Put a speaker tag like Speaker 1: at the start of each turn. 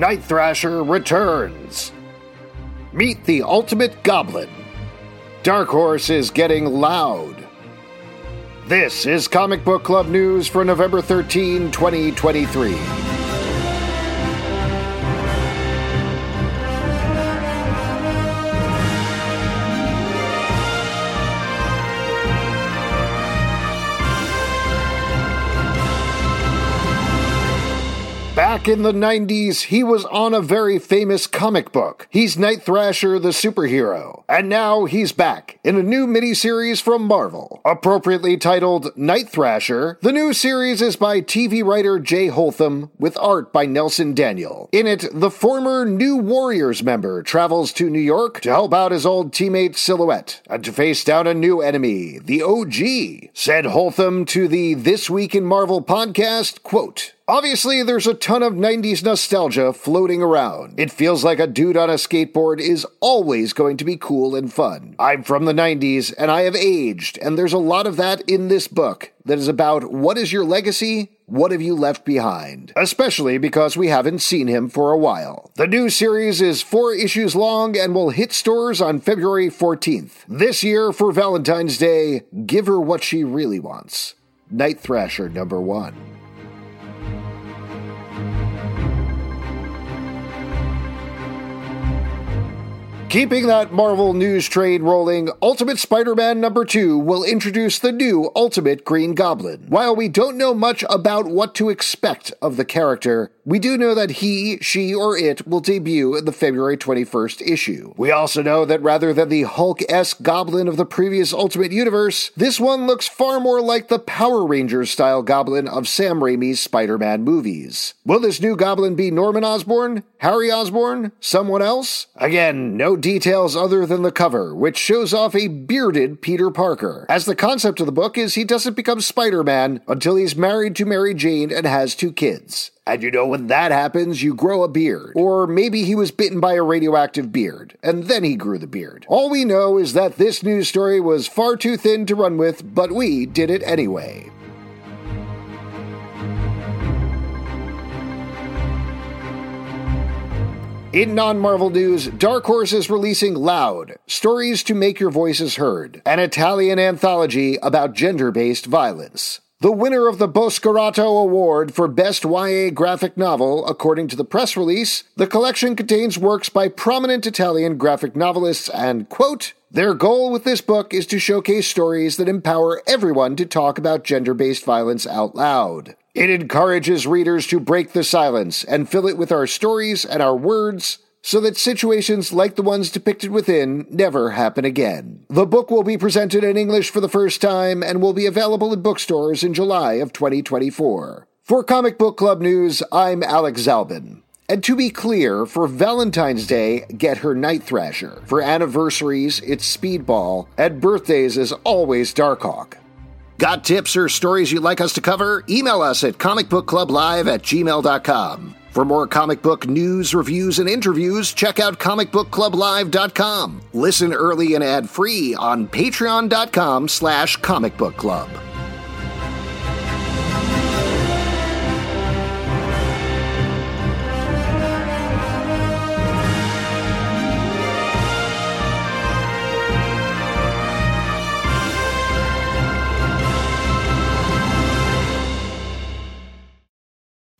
Speaker 1: Night Thrasher returns. Meet the ultimate goblin. Dark Horse is getting loud. This is Comic Book Club news for November 13, 2023. Back in the 90s, he was on a very famous comic book. He's Night Thrasher the superhero. And now he's back in a new miniseries from Marvel. Appropriately titled Night Thrasher, the new series is by TV writer Jay Holtham with art by Nelson Daniel. In it, the former New Warriors member travels to New York to help out his old teammate Silhouette and to face down a new enemy, the OG. Said Holtham to the This Week in Marvel podcast, quote, Obviously, there's a ton of 90s nostalgia floating around. It feels like a dude on a skateboard is always going to be cool and fun. I'm from the 90s and I have aged, and there's a lot of that in this book that is about what is your legacy? What have you left behind? Especially because we haven't seen him for a while. The new series is four issues long and will hit stores on February 14th. This year, for Valentine's Day, give her what she really wants. Night Thrasher number one. Keeping that Marvel news train rolling, Ultimate Spider Man number 2 will introduce the new Ultimate Green Goblin. While we don't know much about what to expect of the character, we do know that he, she, or it will debut in the February 21st issue. We also know that rather than the Hulk esque goblin of the previous Ultimate Universe, this one looks far more like the Power Rangers style goblin of Sam Raimi's Spider Man movies. Will this new goblin be Norman Osborn, Harry Osborn, someone else? Again, no details other than the cover, which shows off a bearded Peter Parker. As the concept of the book is he doesn't become Spider Man until he's married to Mary Jane and has two kids. And you know, when that happens, you grow a beard. Or maybe he was bitten by a radioactive beard, and then he grew the beard. All we know is that this news story was far too thin to run with, but we did it anyway. In non Marvel news, Dark Horse is releasing Loud Stories to Make Your Voices Heard, an Italian anthology about gender based violence. The winner of the Boscarato Award for Best YA Graphic Novel, according to the press release, the collection contains works by prominent Italian graphic novelists and, quote, their goal with this book is to showcase stories that empower everyone to talk about gender based violence out loud. It encourages readers to break the silence and fill it with our stories and our words so that situations like the ones depicted within never happen again. The book will be presented in English for the first time and will be available in bookstores in July of 2024. For Comic Book Club News, I'm Alex Zalben. And to be clear, for Valentine's Day, get her Night Thrasher. For anniversaries, it's Speedball. At birthdays is always Darkhawk. Got tips or stories you'd like us to cover? Email us at comicbookclublive at gmail.com. For more comic book news, reviews, and interviews, check out comicbookclublive.com. Listen early and ad-free on patreon.com slash comicbookclub.